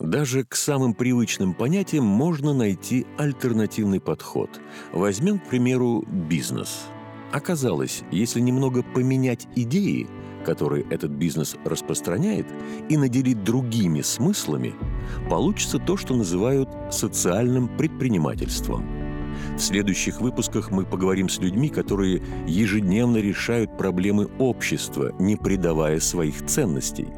Даже к самым привычным понятиям можно найти альтернативный подход. Возьмем, к примеру, бизнес. Оказалось, если немного поменять идеи, которые этот бизнес распространяет, и наделить другими смыслами, получится то, что называют социальным предпринимательством. В следующих выпусках мы поговорим с людьми, которые ежедневно решают проблемы общества, не предавая своих ценностей –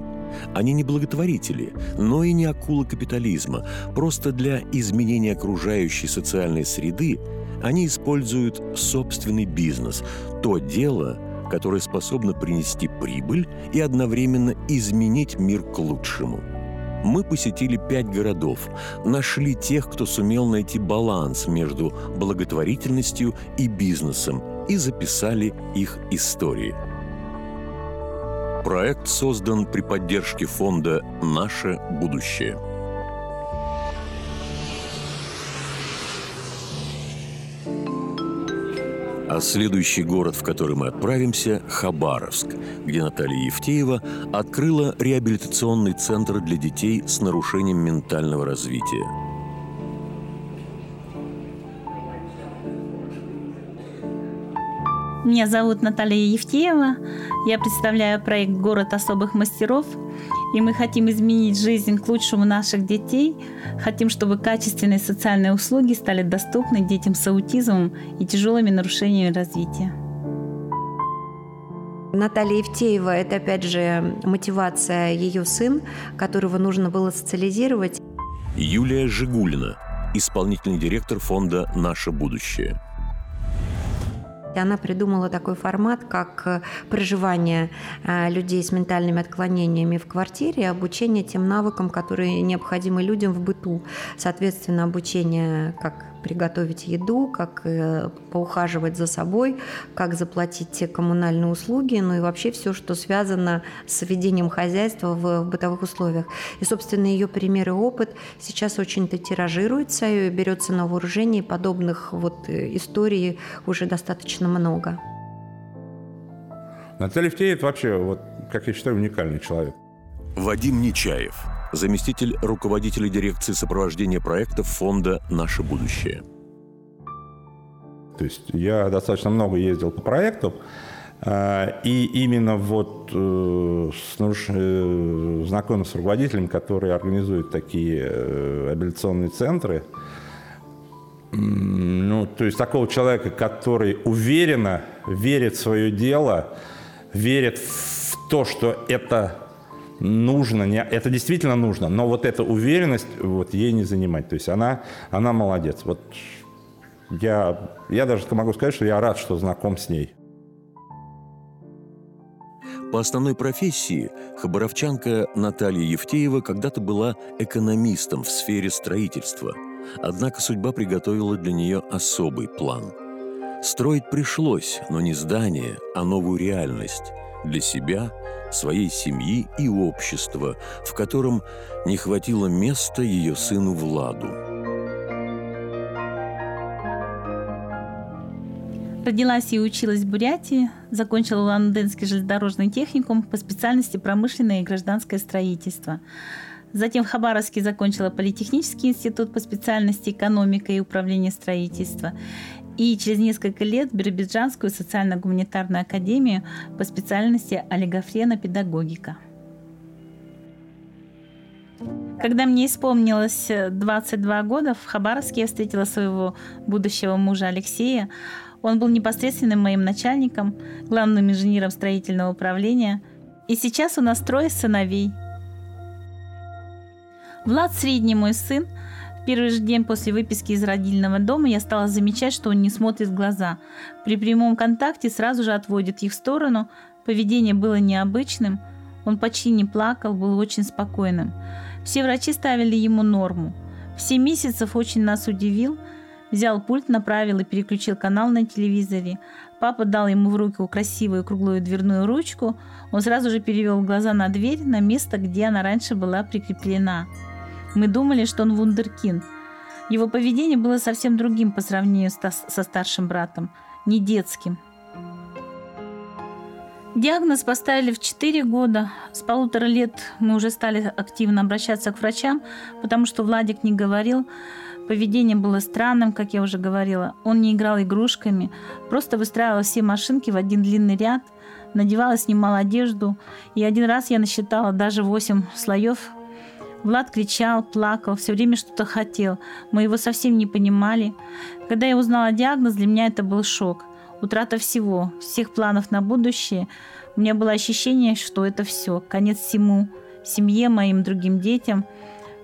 они не благотворители, но и не акулы капитализма. Просто для изменения окружающей социальной среды они используют собственный бизнес, то дело, которое способно принести прибыль и одновременно изменить мир к лучшему. Мы посетили пять городов, нашли тех, кто сумел найти баланс между благотворительностью и бизнесом и записали их истории – Проект создан при поддержке фонда «Наше будущее». А следующий город, в который мы отправимся – Хабаровск, где Наталья Евтеева открыла реабилитационный центр для детей с нарушением ментального развития – Меня зовут Наталья Евтеева. Я представляю проект «Город особых мастеров». И мы хотим изменить жизнь к лучшему наших детей. Хотим, чтобы качественные социальные услуги стали доступны детям с аутизмом и тяжелыми нарушениями развития. Наталья Евтеева – это, опять же, мотивация ее сын, которого нужно было социализировать. Юлия Жигулина, исполнительный директор фонда «Наше будущее». И она придумала такой формат, как э, проживание э, людей с ментальными отклонениями в квартире, обучение тем навыкам, которые необходимы людям в быту. Соответственно, обучение как приготовить еду, как э, поухаживать за собой, как заплатить те коммунальные услуги, ну и вообще все, что связано с ведением хозяйства в, в бытовых условиях. И, собственно, ее пример и опыт сейчас очень-то тиражируется и берется на вооружение, и подобных вот э, историй уже достаточно много. Наталья Евтеев вообще, вот, как я считаю, уникальный человек. Вадим Нечаев – заместитель руководителя дирекции сопровождения проектов фонда «Наше будущее». То есть я достаточно много ездил по проектам, а, и именно вот э, с, э, знакомым с руководителем, который организует такие э, абилляционные центры, ну, то есть такого человека, который уверенно верит в свое дело, верит в то, что это нужно, не, это действительно нужно, но вот эта уверенность вот ей не занимать. То есть она, она молодец. Вот я, я даже могу сказать, что я рад, что знаком с ней. По основной профессии хабаровчанка Наталья Евтеева когда-то была экономистом в сфере строительства. Однако судьба приготовила для нее особый план. Строить пришлось, но не здание, а новую реальность для себя – своей семьи и общества, в котором не хватило места ее сыну Владу. Родилась и училась в Бурятии, закончила Лондонский железнодорожный техникум по специальности промышленное и гражданское строительство. Затем в Хабаровске закончила Политехнический институт по специальности экономика и управление строительства и через несколько лет Биробиджанскую социально-гуманитарную академию по специальности олигофрена-педагогика. Когда мне исполнилось 22 года, в Хабаровске я встретила своего будущего мужа Алексея. Он был непосредственным моим начальником, главным инженером строительного управления. И сейчас у нас трое сыновей. Влад средний мой сын, первый же день после выписки из родильного дома я стала замечать, что он не смотрит в глаза. При прямом контакте сразу же отводит их в сторону. Поведение было необычным. Он почти не плакал, был очень спокойным. Все врачи ставили ему норму. В 7 месяцев очень нас удивил. Взял пульт, направил и переключил канал на телевизоре. Папа дал ему в руку красивую круглую дверную ручку. Он сразу же перевел глаза на дверь, на место, где она раньше была прикреплена. Мы думали, что он вундеркинд. Его поведение было совсем другим по сравнению со старшим братом, не детским. Диагноз поставили в 4 года. С полутора лет мы уже стали активно обращаться к врачам, потому что Владик не говорил. Поведение было странным, как я уже говорила. Он не играл игрушками, просто выстраивал все машинки в один длинный ряд, надевала, снимала одежду. И один раз я насчитала даже 8 слоев. Влад кричал, плакал, все время что-то хотел. Мы его совсем не понимали. Когда я узнала диагноз, для меня это был шок – утрата всего, всех планов на будущее. У меня было ощущение, что это все, конец всему, семье, моим другим детям,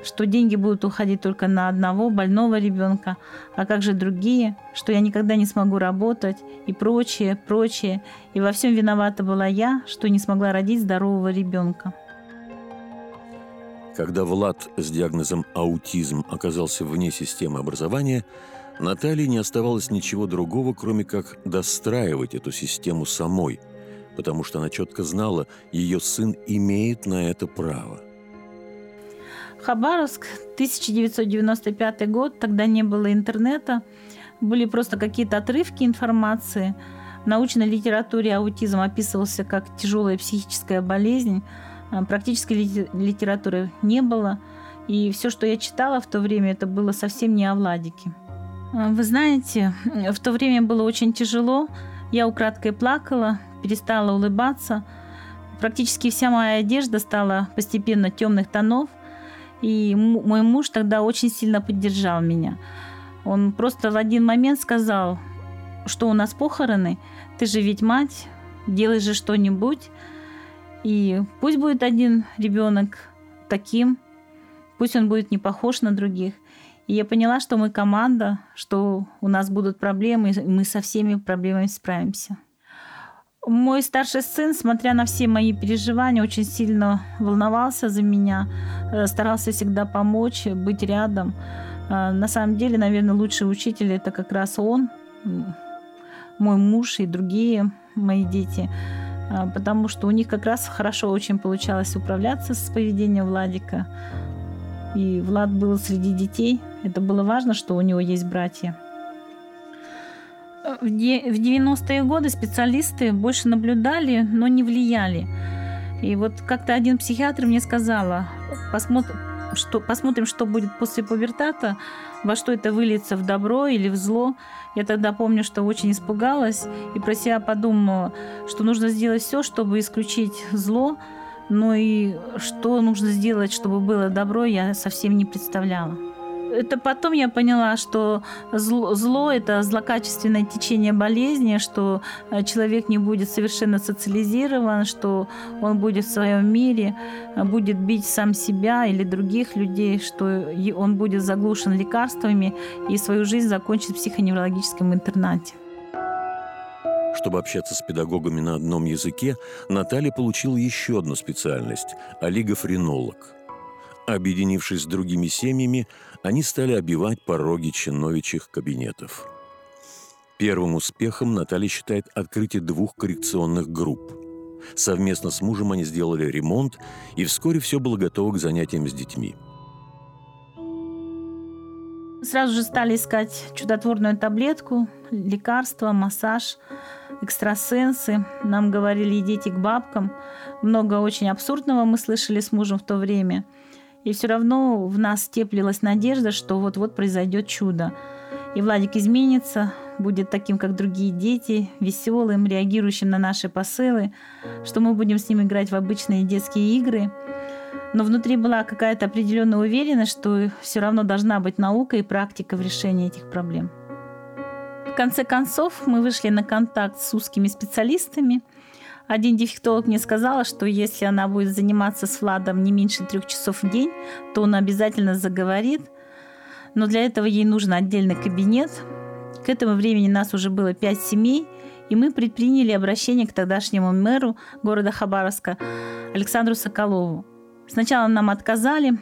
что деньги будут уходить только на одного больного ребенка, а как же другие, что я никогда не смогу работать и прочее, прочее. И во всем виновата была я, что не смогла родить здорового ребенка. Когда Влад с диагнозом аутизм оказался вне системы образования, Наталье не оставалось ничего другого, кроме как достраивать эту систему самой, потому что она четко знала, ее сын имеет на это право. Хабаровск, 1995 год, тогда не было интернета, были просто какие-то отрывки информации. В научной литературе аутизм описывался как тяжелая психическая болезнь, практической литературы не было. И все, что я читала в то время, это было совсем не о Владике. А, вы знаете, в то время было очень тяжело. Я украдкой плакала, перестала улыбаться. Практически вся моя одежда стала постепенно темных тонов. И мой муж тогда очень сильно поддержал меня. Он просто в один момент сказал, что у нас похороны, ты же ведь мать, делай же что-нибудь. И пусть будет один ребенок таким, пусть он будет не похож на других. И я поняла, что мы команда, что у нас будут проблемы, и мы со всеми проблемами справимся. Мой старший сын, смотря на все мои переживания, очень сильно волновался за меня, э, старался всегда помочь, быть рядом. Э, на самом деле, наверное, лучший учитель это как раз он, мой муж и другие мои дети, потому что у них как раз хорошо очень получалось управляться с поведением Владика. И Влад был среди детей. Это было важно, что у него есть братья. В 90-е годы специалисты больше наблюдали, но не влияли. И вот как-то один психиатр мне сказала, посмотрим, что, посмотрим, что будет после пубертата, во что это выльется, в добро или в зло. Я тогда помню, что очень испугалась и про себя подумала, что нужно сделать все, чтобы исключить зло, но и что нужно сделать, чтобы было добро, я совсем не представляла. Это потом я поняла, что зло, зло – это злокачественное течение болезни, что э, человек не будет совершенно социализирован, что он будет в своем мире, э, будет бить сам себя или других людей, что он будет заглушен лекарствами и свою жизнь закончит в психоневрологическом интернате. Чтобы общаться с педагогами на одном языке, Наталья получила еще одну специальность – олигофренолог. Объединившись с другими семьями, они стали обивать пороги чиновичьих кабинетов. Первым успехом Наталья считает открытие двух коррекционных групп. Совместно с мужем они сделали ремонт, и вскоре все было готово к занятиям с детьми. Сразу же стали искать чудотворную таблетку, лекарства, массаж – экстрасенсы. Нам говорили идите к бабкам. Много очень абсурдного мы слышали с мужем в то время. И все равно в нас теплилась надежда, что вот-вот произойдет чудо. И Владик изменится, будет таким, как другие дети, веселым, реагирующим на наши посылы, что мы будем с ним играть в обычные детские игры. Но внутри была какая-то определенная уверенность, что все равно должна быть наука и практика в решении этих проблем. В конце концов, мы вышли на контакт с узкими специалистами. Один дефектолог мне сказала, что если она будет заниматься с Владом не меньше трех часов в день, то он обязательно заговорит. Но для этого ей нужен отдельный кабинет. К этому времени нас уже было пять семей, и мы предприняли обращение к тогдашнему мэру города Хабаровска Александру Соколову. Сначала нам отказали,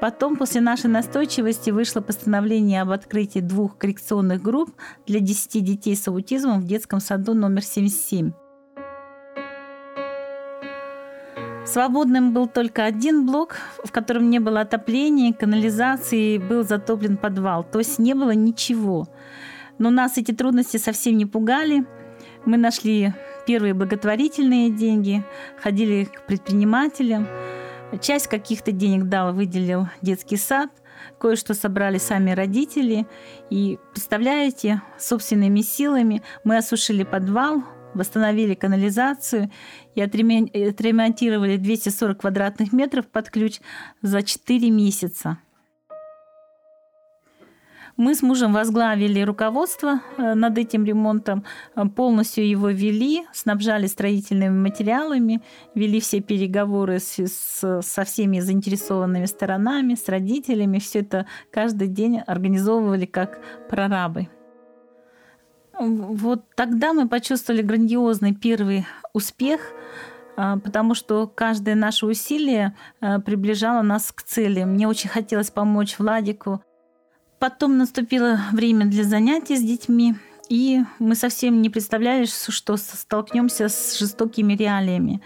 Потом, после нашей настойчивости, вышло постановление об открытии двух коррекционных групп для 10 детей с аутизмом в детском саду номер 77. Свободным был только один блок, в котором не было отопления, канализации, был затоплен подвал. То есть не было ничего. Но нас эти трудности совсем не пугали. Мы нашли первые благотворительные деньги, ходили к предпринимателям. Часть каких-то денег дал, выделил детский сад, кое-что собрали сами родители. И, представляете, собственными силами мы осушили подвал, восстановили канализацию и отремонтировали 240 квадратных метров под ключ за 4 месяца. Мы с мужем возглавили руководство э, над этим ремонтом, э, полностью его вели, снабжали строительными материалами, вели все переговоры с, с, со всеми заинтересованными сторонами, с родителями. Все это каждый день организовывали как прорабы. Вот тогда мы почувствовали грандиозный первый успех, э, потому что каждое наше усилие приближало нас к цели. Мне очень хотелось помочь Владику Потом наступило время для занятий с детьми, и мы совсем не представляли, что столкнемся с жестокими реалиями.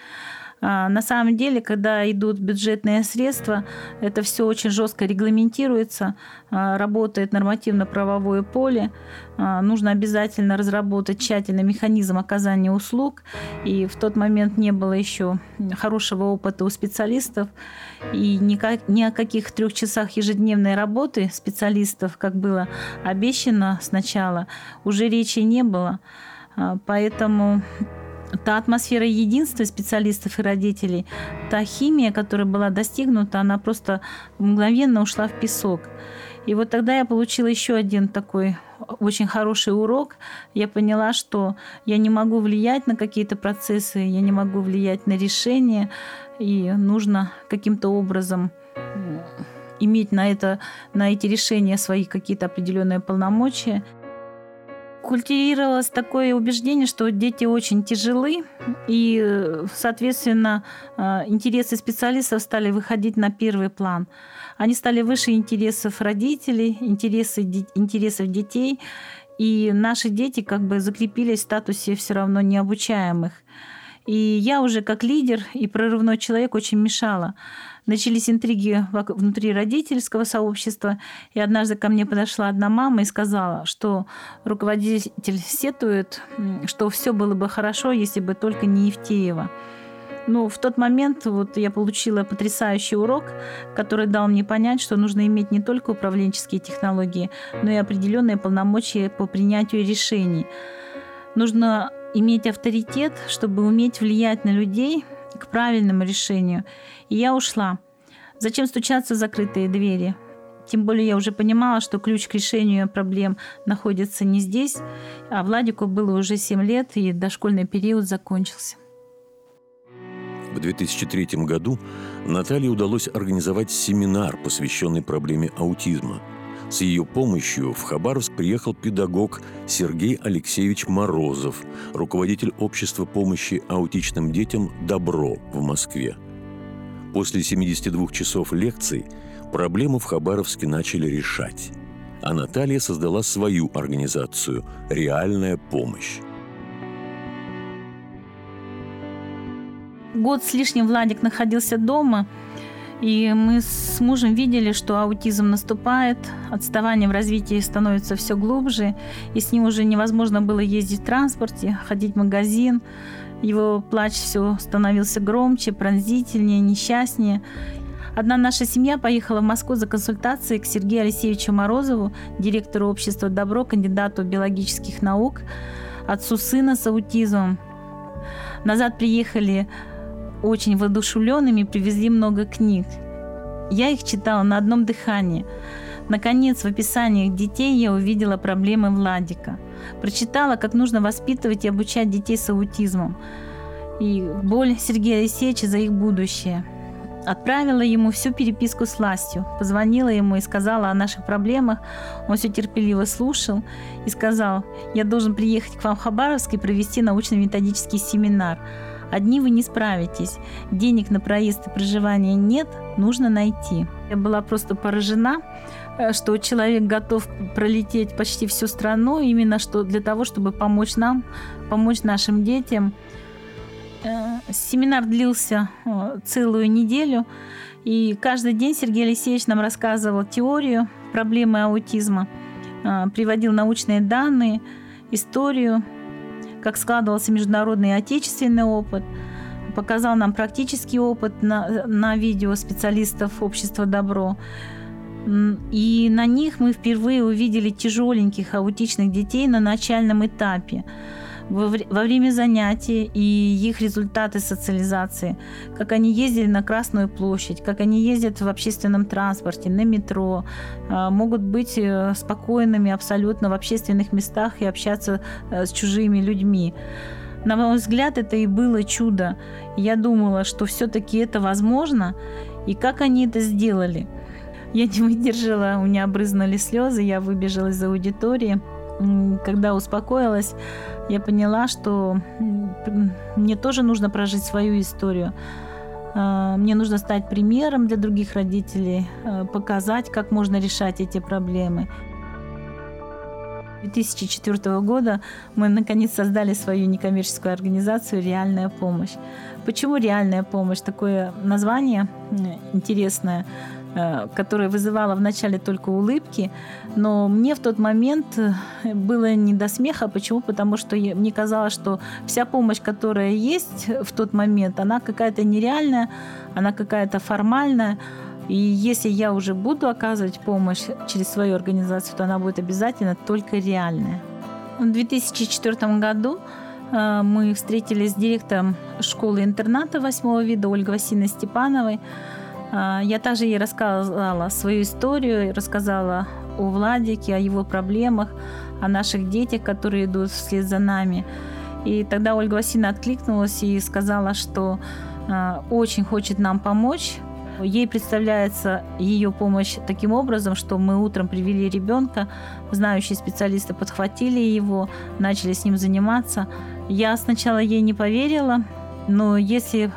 А, на самом деле, когда идут бюджетные средства, это все очень жестко регламентируется, а, работает нормативно-правовое поле, а, нужно обязательно разработать тщательно механизм оказания услуг, и в тот момент не было еще хорошего опыта у специалистов, и никак, ни о каких трех часах ежедневной работы специалистов, как было обещано сначала, уже речи не было. Поэтому та атмосфера единства специалистов и родителей, та химия, которая была достигнута, она просто мгновенно ушла в песок. И вот тогда я получила еще один такой очень хороший урок. Я поняла, что я не могу влиять на какие-то процессы, я не могу влиять на решения, и нужно каким-то образом иметь на, это, на эти решения свои какие-то определенные полномочия культивировалось такое убеждение, что дети очень тяжелы, и, соответственно, э, интересы специалистов стали выходить на первый план. Они стали выше интересов родителей, интересы, интересов детей, и наши дети как бы закрепились в статусе все равно необучаемых. И я уже как лидер и прорывной человек очень мешала. Начались интриги внутри родительского сообщества, и однажды ко мне подошла одна мама и сказала, что руководитель сетует, что все было бы хорошо, если бы только не Евтеева. Ну, в тот момент вот я получила потрясающий урок, который дал мне понять, что нужно иметь не только управленческие технологии, но и определенные полномочия по принятию решений. Нужно иметь авторитет, чтобы уметь влиять на людей к правильному решению. И я ушла. Зачем стучаться в закрытые двери? Тем более я уже понимала, что ключ к решению проблем находится не здесь, а Владику было уже 7 лет, и дошкольный период закончился. В 2003 году Наталье удалось организовать семинар, посвященный проблеме аутизма – с ее помощью в Хабаровск приехал педагог Сергей Алексеевич Морозов, руководитель общества помощи аутичным детям «Добро» в Москве. После 72 часов лекций проблему в Хабаровске начали решать. А Наталья создала свою организацию «Реальная помощь». Год с лишним Владик находился дома – и мы с мужем видели, что аутизм наступает, отставание в развитии становится все глубже, и с ним уже невозможно было ездить в транспорте, ходить в магазин. Его плач все становился громче, пронзительнее, несчастнее. Одна наша семья поехала в Москву за консультацией к Сергею Алексеевичу Морозову, директору общества «Добро», кандидату биологических наук, отцу сына с аутизмом. Назад приехали очень воодушевленными, привезли много книг. Я их читала на одном дыхании. Наконец, в описаниях детей я увидела проблемы Владика. Прочитала, как нужно воспитывать и обучать детей с аутизмом. И боль Сергея Алексеевича за их будущее. Отправила ему всю переписку с властью, позвонила ему и сказала о наших проблемах. Он все терпеливо слушал и сказал, я должен приехать к вам в Хабаровск и провести научно-методический семинар – Одни вы не справитесь. Денег на проезд и проживание нет, нужно найти. Я была просто поражена, э, что человек готов пролететь почти всю страну именно что для того, чтобы помочь нам, помочь нашим детям. Э, семинар длился э, целую неделю, и каждый день Сергей Алексеевич нам рассказывал теорию проблемы аутизма, приводил научные данные, историю как складывался международный и отечественный опыт, показал нам практический опыт на, на видео специалистов общества «Добро». И на них мы впервые увидели тяжеленьких аутичных детей на начальном этапе во, время занятий и их результаты социализации, как они ездили на Красную площадь, как они ездят в общественном транспорте, на метро, а, могут быть э, спокойными абсолютно в общественных местах и общаться э, с чужими людьми. На мой взгляд, это и было чудо. Я думала, что все-таки это возможно, и как они это сделали. Я не выдержала, у меня брызнули слезы, я выбежала из аудитории. Когда успокоилась, я поняла, что мне тоже нужно прожить свою историю. А, мне нужно стать примером для других родителей, а, показать, как можно решать эти проблемы. 2004 года мы наконец создали свою некоммерческую организацию «Реальная помощь». Почему «Реальная помощь»? Такое название интересное. Э, которая вызывала вначале только улыбки, но мне в тот момент э, было не до смеха. Почему? Потому что мне казалось, что вся помощь, которая есть в тот момент, она какая-то нереальная, она какая-то формальная. И если я уже буду оказывать помощь через свою организацию, то она будет обязательно только реальная. В 2004 году э, мы встретились с директором школы-интерната восьмого вида Ольгой Васильевной Степановой. А, я также ей рассказала свою историю, рассказала о Владике, о его проблемах, о наших детях, которые идут вслед за нами. И тогда Ольга Васильевна откликнулась и сказала, что а, очень хочет нам помочь. Ей представляется ее помощь таким образом, что мы утром привели ребенка, знающие специалисты подхватили его, начали с ним заниматься. Я сначала ей не поверила, но если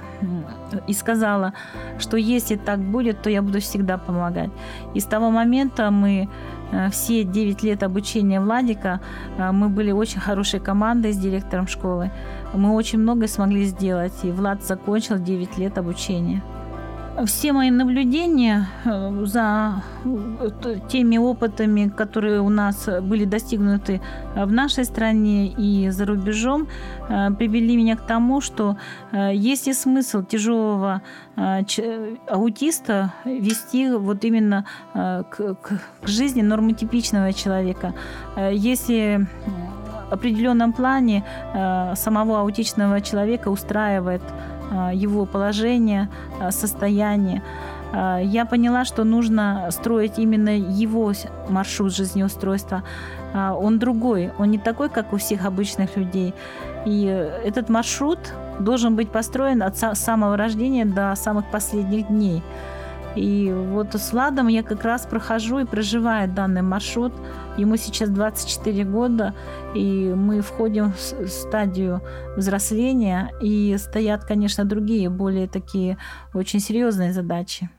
и сказала, что если так будет, то я буду всегда помогать. И с того момента мы э, все 9 лет обучения Владика, э, мы были очень хорошей командой с директором школы. Мы очень многое смогли сделать, и Влад закончил 9 лет обучения. Все мои наблюдения э, за э, теми опытами, которые у нас были достигнуты в нашей стране и за рубежом, э, привели меня к тому, что есть ли смысл тяжелого аутиста вести вот именно к, жизни нормотипичного человека. Если в определенном плане самого аутичного человека устраивает его положение, а, состояние. А, я поняла, что нужно строить именно его маршрут жизнеустройства. Он другой, он не такой, как у всех обычных людей. И этот маршрут должен быть построен от самого рождения до самых последних дней. И вот с Владом я как раз прохожу и проживаю данный маршрут. Ему сейчас 24 года, и мы входим в стадию взросления, и стоят, конечно, другие, более такие очень серьезные задачи.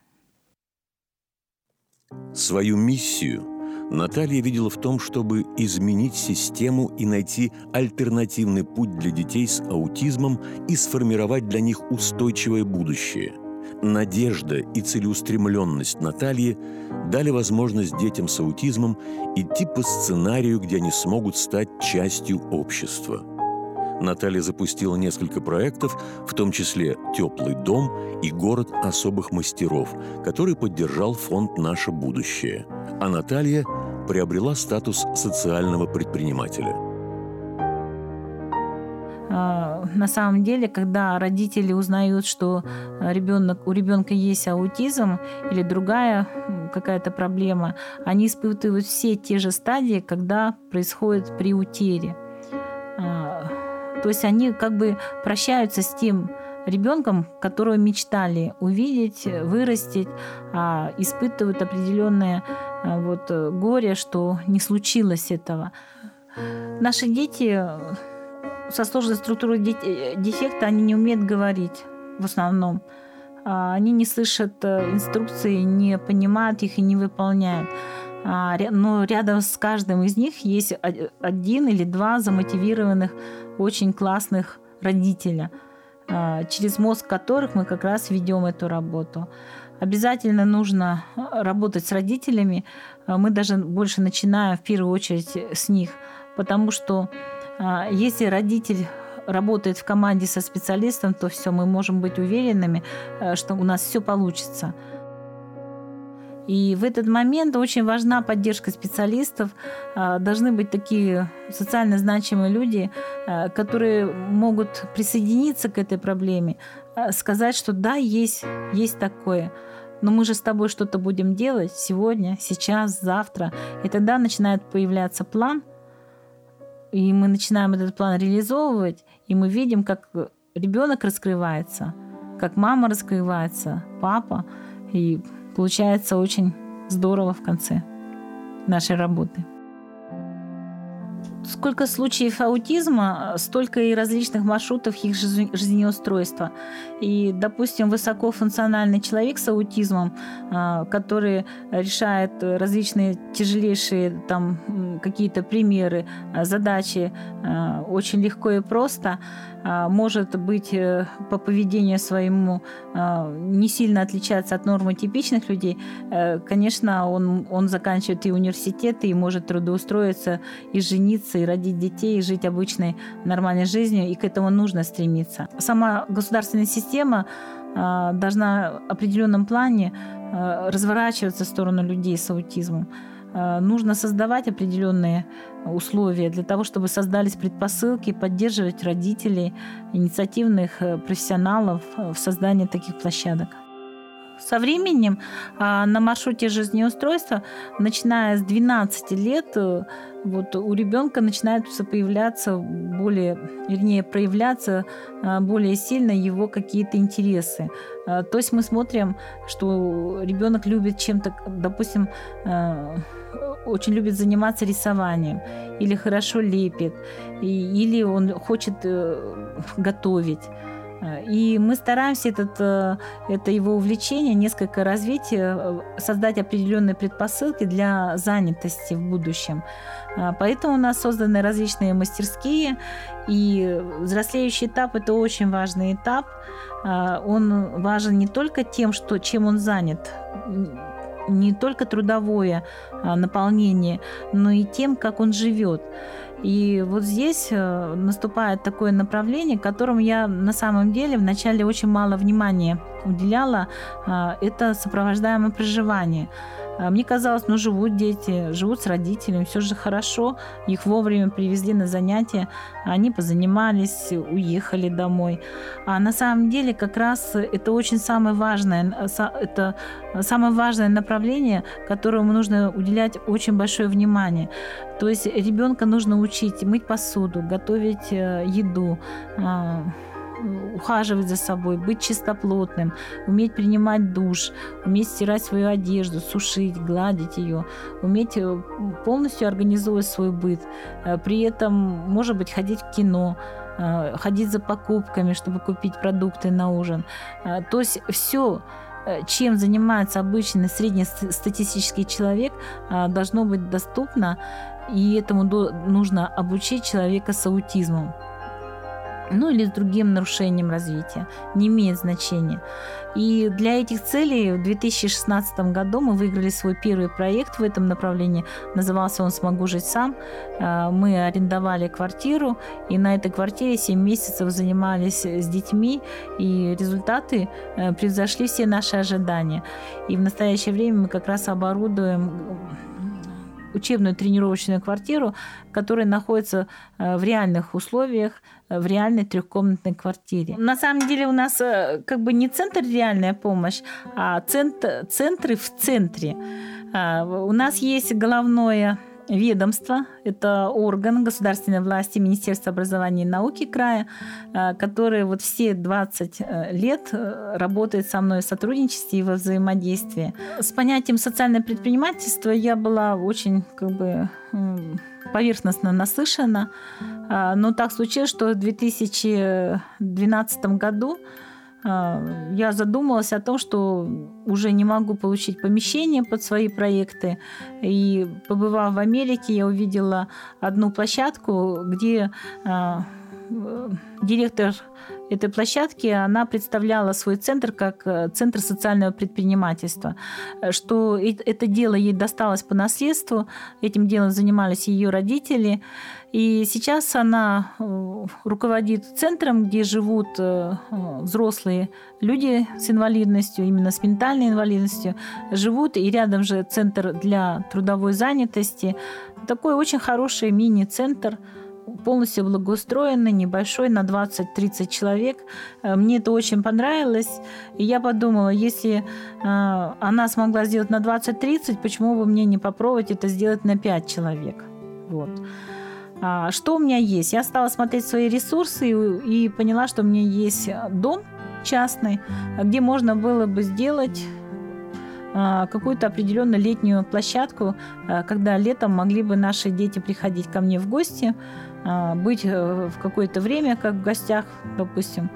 Свою миссию Наталья видела в том, чтобы изменить систему и найти альтернативный путь для детей с аутизмом и сформировать для них устойчивое будущее – Надежда и целеустремленность Натальи дали возможность детям с аутизмом идти по сценарию, где они смогут стать частью общества. Наталья запустила несколько проектов, в том числе «Теплый дом» и «Город особых мастеров», который поддержал фонд «Наше будущее». А Наталья приобрела статус социального предпринимателя – на самом деле, когда родители узнают, что ребенок, у ребенка есть аутизм или другая какая-то проблема, они испытывают все те же стадии, когда происходит при утере. А, то есть они как бы прощаются с тем ребенком, которого мечтали увидеть, вырастить, а испытывают определенное а, вот горе, что не случилось этого. Наши дети со сложной структурой э, дефекта они не умеют говорить в основном. А, они не слышат э, инструкции, не понимают их и не выполняют. А, но рядом с каждым из них есть один или два замотивированных, очень классных родителя, а, через мозг которых мы как раз ведем эту работу. Обязательно нужно работать с родителями. Мы даже больше начинаем в первую очередь с них, потому что если родитель работает в команде со специалистом, то все, мы можем быть уверенными, э, что у нас все получится. И в этот момент очень важна поддержка специалистов. А, должны быть такие социально значимые люди, э, которые могут присоединиться к этой проблеме, э, сказать, что да, есть, есть такое. Но мы же с тобой что-то будем делать сегодня, сейчас, завтра. И тогда начинает появляться план, и мы начинаем этот план реализовывать, и мы видим, как ребенок раскрывается, как мама раскрывается, папа. И получается очень здорово в конце нашей работы. Сколько случаев аутизма, столько и различных маршрутов их жизнеустройства. И, допустим, высокофункциональный человек с аутизмом, а, который решает различные тяжелейшие там какие-то примеры, а, задачи а, очень легко и просто, может быть э, по поведению своему не сильно отличаться от нормы типичных людей, э, конечно, он, он заканчивает и университет, и может трудоустроиться, и жениться, и родить детей, и жить обычной нормальной жизнью, и к этому нужно стремиться. Сама государственная система а, должна в определенном плане а, разворачиваться в сторону людей с аутизмом. А, нужно создавать определенные условия для того, чтобы создались предпосылки, поддерживать родителей, инициативных э, профессионалов в создании таких площадок. Со временем а, на маршруте жизнеустройства, начиная с 12 лет, э, вот у ребенка начинают появляться более, вернее, проявляться а, более сильно его какие-то интересы. А, то есть мы смотрим, что ребенок любит чем-то, допустим, очень любит заниматься рисованием, или хорошо лепит, или он хочет э, готовить. И мы стараемся этот, э, это его увлечение несколько развить, э, создать определенные предпосылки для занятости в будущем. Поэтому у нас созданы различные мастерские, и взрослеющий этап – это очень важный этап. Он важен не только тем, что, чем он занят, не только трудовое а, наполнение, но и тем, как он живет. И вот здесь э, наступает такое направление, которому я на самом деле вначале очень мало внимания уделяла. А, это сопровождаемое проживание. А мне казалось, ну живут дети, живут с родителями, все же хорошо. Их вовремя привезли на занятия, они позанимались, уехали домой. А на самом деле как раз это очень самое важное, это самое важное направление, которому нужно уделять очень большое внимание. То есть ребенка нужно учить мыть посуду, готовить э, еду, а, ухаживать за собой, быть чистоплотным, уметь принимать душ, уметь стирать свою одежду, сушить, гладить ее, уметь э, полностью организовывать свой быт. Э, при этом, может быть, ходить в кино, э, ходить за покупками, чтобы купить продукты на ужин. То есть все чем занимается обычный среднестатистический человек, должно быть доступно, и этому нужно обучить человека с аутизмом ну или с другим нарушением развития, не имеет значения. И для этих целей в 2016 году мы выиграли свой первый проект в этом направлении. Назывался он «Смогу жить сам». А, мы арендовали квартиру, и на этой квартире 7 месяцев занимались с детьми, и результаты э, превзошли все наши ожидания. И в настоящее время мы как раз оборудуем учебную тренировочную квартиру, которая находится э, в реальных условиях, в реальной трехкомнатной квартире. На самом деле у нас э, как бы не центр реальная помощь, а центр, центры в центре. А, у нас есть головное ведомство, это орган государственной власти Министерства образования и науки края, э, который вот все 20 лет работает со мной в сотрудничестве и во взаимодействии. С понятием социальное предпринимательство я была очень как бы поверхностно наслышана. А, но так случилось, что в 2012 году я задумалась о том, что уже не могу получить помещение под свои проекты. И побывав в Америке, я увидела одну площадку, где а, директор этой площадки, она представляла свой центр как э, центр социального предпринимательства, что это дело ей досталось по наследству, этим делом занимались ее родители, и сейчас она э, руководит центром, где живут э, взрослые люди с инвалидностью, именно с ментальной инвалидностью, живут, и рядом же центр для трудовой занятости. Такой очень хороший мини-центр – полностью благоустроенный, небольшой, на 20-30 человек. Э, мне это очень понравилось. И я подумала, если э, она смогла сделать на 20-30, почему бы мне не попробовать это сделать на 5 человек? Вот. А что у меня есть? Я стала смотреть свои ресурсы и, и поняла, что у меня есть дом частный, где можно было бы сделать а, какую-то определенную летнюю площадку, когда летом могли бы наши дети приходить ко мне в гости, быть э, в какое-то время как в гостях, допустим.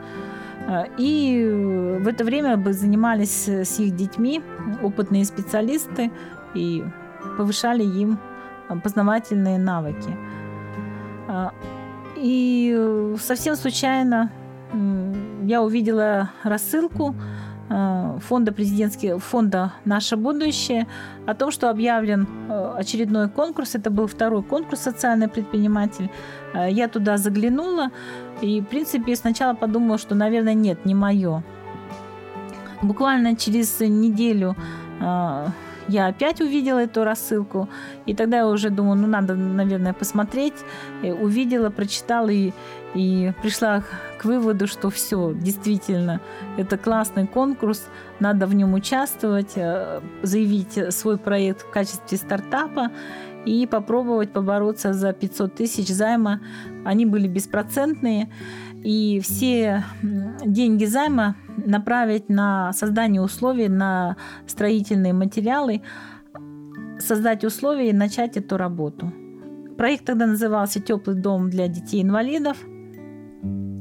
И в это время бы занимались с их детьми опытные специалисты и повышали им познавательные навыки. И совсем случайно я увидела рассылку Э, фонда президентского фонда «Наше будущее» о том, что объявлен э, очередной конкурс. Это был второй конкурс «Социальный предприниматель». Э, я туда заглянула и, в принципе, сначала подумала, что, наверное, нет, не мое. Буквально через неделю я опять увидела эту рассылку, и тогда я уже думала, ну надо, наверное, посмотреть. И увидела, прочитала и, и пришла к выводу, что все, действительно, это классный конкурс, надо в нем участвовать, э, заявить свой проект в качестве стартапа и попробовать побороться за 500 тысяч займа. Они были беспроцентные, и все деньги займа направить на создание условий, на строительные материалы, создать условия и начать эту работу. Проект тогда назывался «Теплый дом для детей-инвалидов».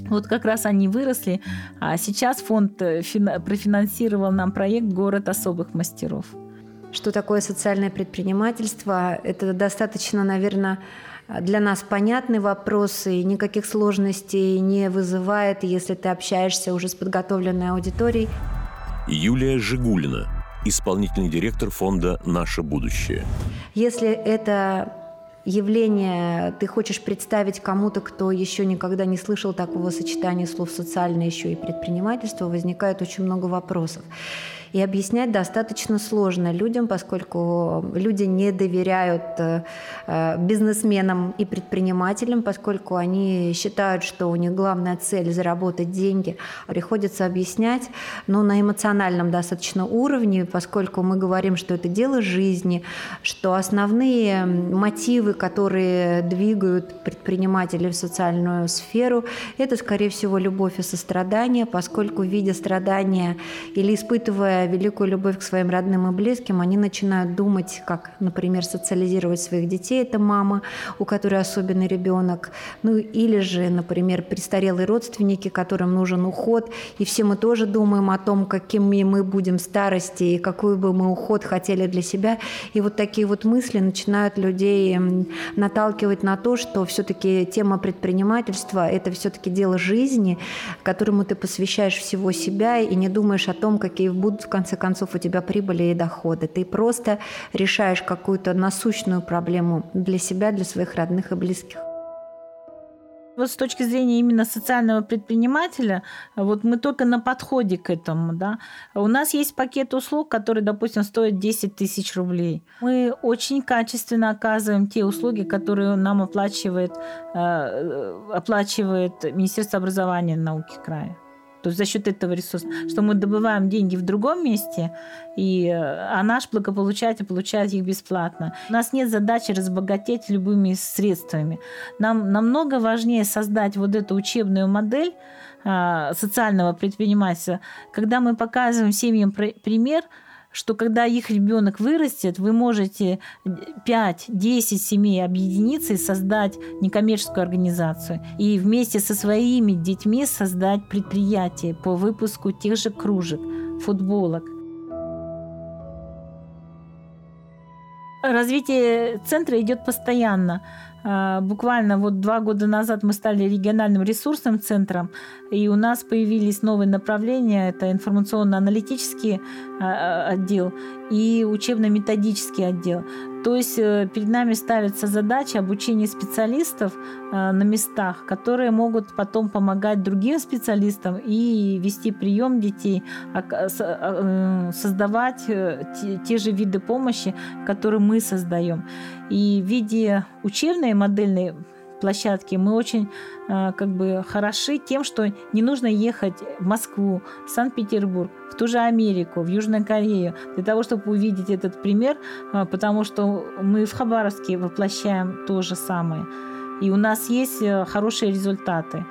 Вот как раз они выросли, а сейчас фонд э, профинансировал нам проект «Город особых мастеров». Что такое социальное предпринимательство? Это достаточно, наверное, для нас понятный вопрос и никаких сложностей не вызывает, если ты общаешься уже с подготовленной аудиторией. Юлия Жигулина, исполнительный директор фонда «Наше будущее». Если это явление ты хочешь представить кому-то, кто еще никогда не слышал такого сочетания слов «социальное» еще и предпринимательство, возникает очень много вопросов. И объяснять достаточно сложно людям, поскольку люди не доверяют э, э, бизнесменам и предпринимателям, поскольку они считают, что у них главная цель – заработать деньги. Приходится объяснять, но на эмоциональном достаточно уровне, поскольку мы говорим, что это дело жизни, что основные мотивы, которые двигают предпринимателей в социальную сферу, это, скорее всего, любовь и сострадание, поскольку, видя страдания или испытывая великую любовь к своим родным и близким, они начинают думать, как, например, социализировать своих детей. Это мама, у которой особенный ребенок. Ну или же, например, престарелые родственники, которым нужен уход. И все мы тоже думаем о том, какими мы будем в старости и какой бы мы уход хотели для себя. И вот такие вот мысли начинают людей наталкивать на то, что все-таки тема предпринимательства – это все-таки дело жизни, которому ты посвящаешь всего себя и не думаешь о том, какие будут конце концов у тебя прибыли и доходы. Ты просто решаешь какую-то насущную проблему для себя, для своих родных и близких. Вот с точки зрения именно социального предпринимателя, вот мы только на подходе к этому, да. У нас есть пакет услуг, который, допустим, стоит 10 тысяч рублей. Мы очень качественно оказываем те услуги, которые нам оплачивает, э, оплачивает Министерство образования и науки края. То есть за счет этого ресурса, что мы добываем деньги в другом месте, и, а наш благополучатель получает их бесплатно. У нас нет задачи разбогатеть любыми средствами. Нам намного важнее создать вот эту учебную модель а, социального предпринимательства, когда мы показываем семьям пример, что когда их ребенок вырастет, вы можете 5-10 семей объединиться и создать некоммерческую организацию. И вместе со своими детьми создать предприятие по выпуску тех же кружек, футболок. Развитие центра идет постоянно. А, буквально вот два года назад мы стали региональным ресурсным центром, и у нас появились новые направления. Это информационно-аналитический а, отдел и учебно-методический отдел. То есть э, перед нами ставится задача обучения специалистов э, на местах, которые могут потом помогать другим специалистам и вести прием детей, э, создавать те же виды помощи, которые мы создаем. И в виде учебной модельной площадки мы очень э, как бы хороши тем, что не нужно ехать в Москву, в Санкт-Петербург, в ту же Америку, в Южную Корею для того, чтобы увидеть этот пример, э, потому что мы в Хабаровске воплощаем то же самое. И у нас есть э, хорошие результаты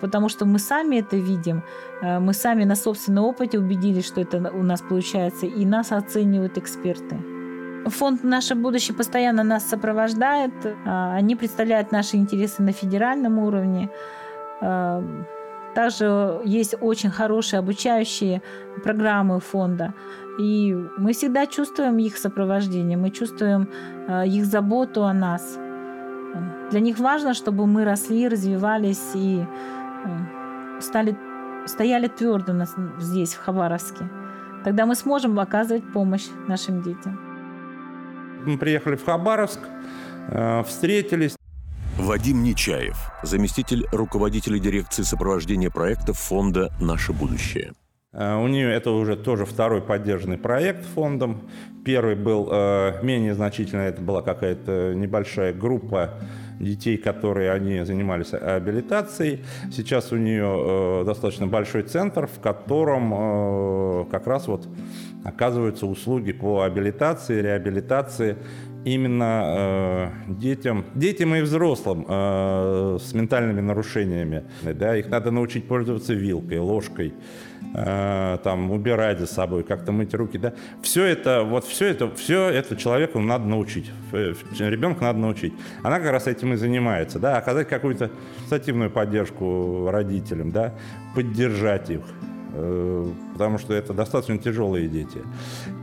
потому что мы сами это видим, мы сами на собственном опыте убедились, что это у нас получается, и нас оценивают эксперты. Фонд «Наше будущее» постоянно нас сопровождает. А, они представляют наши интересы на федеральном уровне. А, также есть очень хорошие обучающие программы фонда. И мы всегда чувствуем их сопровождение, мы чувствуем а, их заботу о нас. Для них важно, чтобы мы росли, развивались и стали, стояли твердо здесь, в Хабаровске. Тогда мы сможем оказывать помощь нашим детям. Мы приехали в Хабаровск, э, встретились. Вадим Нечаев, заместитель руководителя дирекции сопровождения проектов фонда «Наше будущее». Э, у нее это уже тоже второй поддержанный проект фондом. Первый был э, менее значительный, это была какая-то небольшая группа детей, которые они занимались абилитацией. Сейчас у нее достаточно большой центр, в котором как раз вот оказываются услуги по абилитации, реабилитации именно э, детям, детям и взрослым э, с ментальными нарушениями. Да, их надо научить пользоваться вилкой, ложкой, э, там, убирать за собой, как-то мыть руки. Да. Все это, вот все это, все это человеку надо научить, ребенка надо научить. Она как раз этим и занимается, да, оказать какую-то стативную поддержку родителям, да, поддержать их. Э, потому что это достаточно тяжелые дети.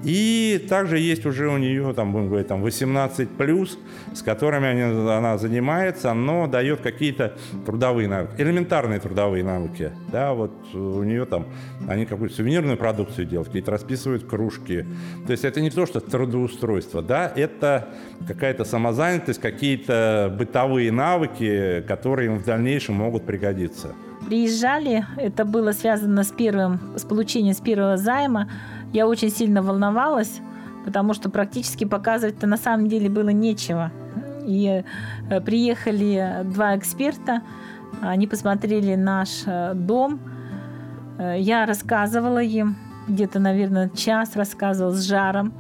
И также есть уже у нее, там, будем говорить, там 18 плюс, с которыми они, она занимается, но дает какие-то трудовые навыки, элементарные трудовые навыки. Да, вот у нее там, они какую-то сувенирную продукцию делают, какие-то расписывают кружки. То есть это не то, что трудоустройство, да, это какая-то самозанятость, какие-то бытовые навыки, которые им в дальнейшем могут пригодиться приезжали, это было связано с первым, с получением с первого займа. Я очень сильно волновалась, потому что практически показывать-то на самом деле было нечего. И э, приехали два эксперта, они посмотрели наш э, дом. Э, я рассказывала им, где-то, наверное, час рассказывала с жаром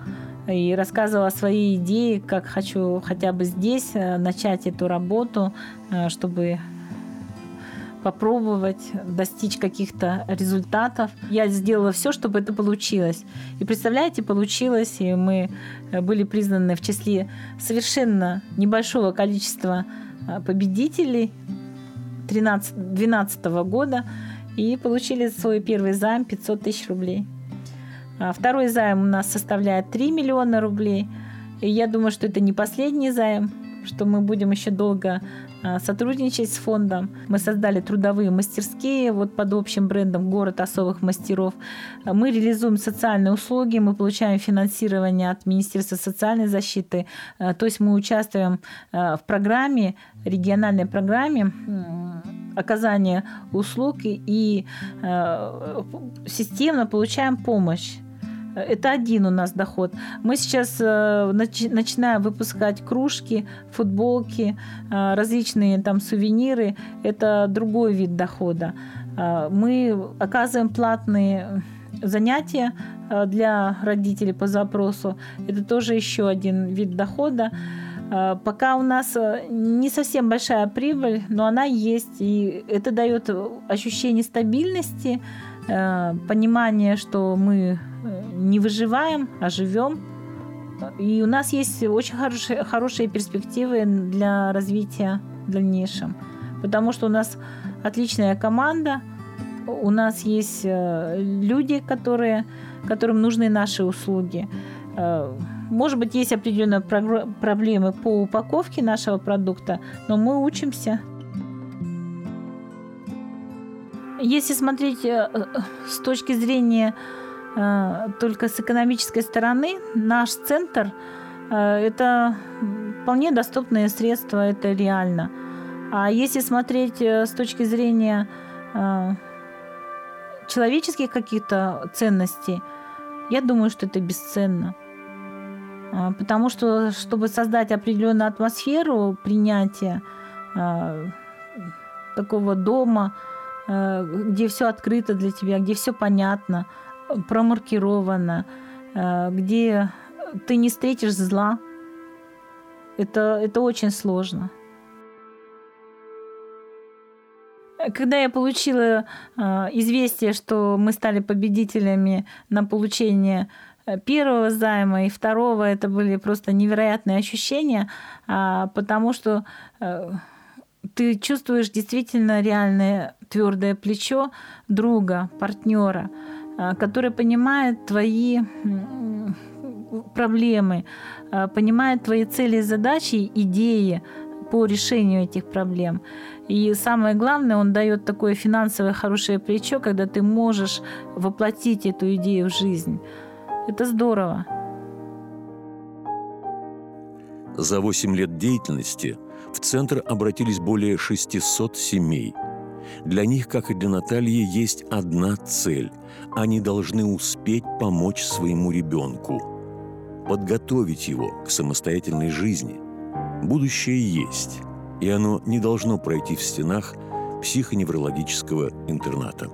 и рассказывала свои идеи, как хочу хотя бы здесь начать эту работу, чтобы попробовать достичь каких-то результатов. Я сделала все, чтобы это получилось. И представляете, получилось, и мы э, были признаны в числе совершенно небольшого количества э, победителей 2012 года и получили свой первый займ 500 тысяч рублей. А второй займ у нас составляет 3 миллиона рублей. И я думаю, что это не последний займ, что мы будем еще долго а, сотрудничать с фондом. Мы создали трудовые мастерские вот под общим брендом «Город особых мастеров». Мы реализуем социальные услуги, мы получаем финансирование от Министерства социальной защиты. А, то есть мы участвуем а, в программе, региональной программе оказания услуг и системно получаем помощь это один у нас доход. Мы сейчас э, начинаем выпускать кружки, футболки, э, различные там сувениры. Это другой вид дохода. Э, мы оказываем платные занятия для родителей по запросу. Это тоже еще один вид дохода. Пока у нас не совсем большая прибыль, но она есть, и это дает ощущение стабильности, понимание, что мы не выживаем, а живем. И у нас есть очень хорошие, хорошие перспективы для развития в дальнейшем. Потому что у нас отличная команда, у нас есть э, люди, которые, которым нужны наши услуги. Э, может быть, есть определенные проблемы по упаковке нашего продукта, но мы учимся. Если смотреть э, с точки зрения только с экономической стороны, наш центр – это вполне доступные средства, это реально. А если смотреть с точки зрения человеческих каких-то ценностей, я думаю, что это бесценно. Потому что, чтобы создать определенную атмосферу принятия такого дома, где все открыто для тебя, где все понятно, промаркировано, где ты не встретишь зла, это, это очень сложно. Когда я получила а, известие, что мы стали победителями на получение э, первого займа и второго, это были просто невероятные ощущения, а, потому что э, ты чувствуешь действительно реальное твердое плечо друга, партнера, а, который понимает твои проблемы, понимает твои цели и задачи, идеи по решению этих проблем. И самое главное, он дает такое финансовое хорошее плечо, когда ты можешь воплотить эту идею в жизнь. Это здорово. За 8 лет деятельности в Центр обратились более 600 семей. Для них, как и для Натальи, есть одна цель. Они должны успеть помочь своему ребенку, подготовить его к самостоятельной жизни. Будущее есть – и оно не должно пройти в стенах психоневрологического интерната.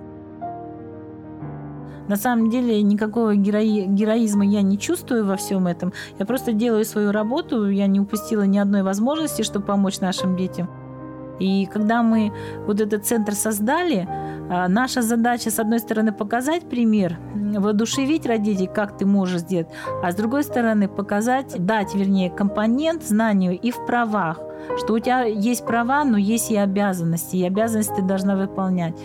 На самом деле никакого герои, героизма я не чувствую во всем этом. Я просто делаю свою работу, я не упустила ни одной возможности, чтобы помочь нашим детям. И когда мы вот этот центр создали, а, наша задача, с одной стороны, показать пример, воодушевить родителей, как ты можешь сделать, а с другой стороны, показать, дать, вернее, компонент знанию и в правах, что у тебя есть права, но есть и обязанности, и обязанности ты должна выполнять.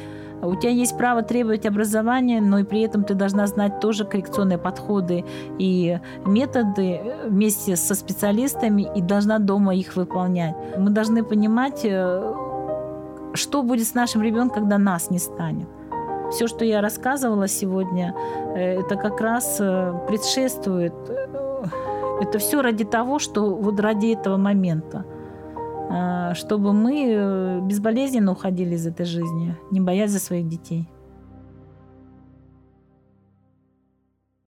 У тебя есть право требовать образования, но и при этом ты должна знать тоже коррекционные подходы и методы вместе со специалистами и должна дома их выполнять. Мы должны понимать, э, что будет с нашим ребенком, когда нас не станет. Все, что я рассказывала сегодня, э, это как раз э, предшествует. Это все ради того, что вот ради этого момента. Э, чтобы мы э, безболезненно уходили из этой жизни, не боясь за своих детей.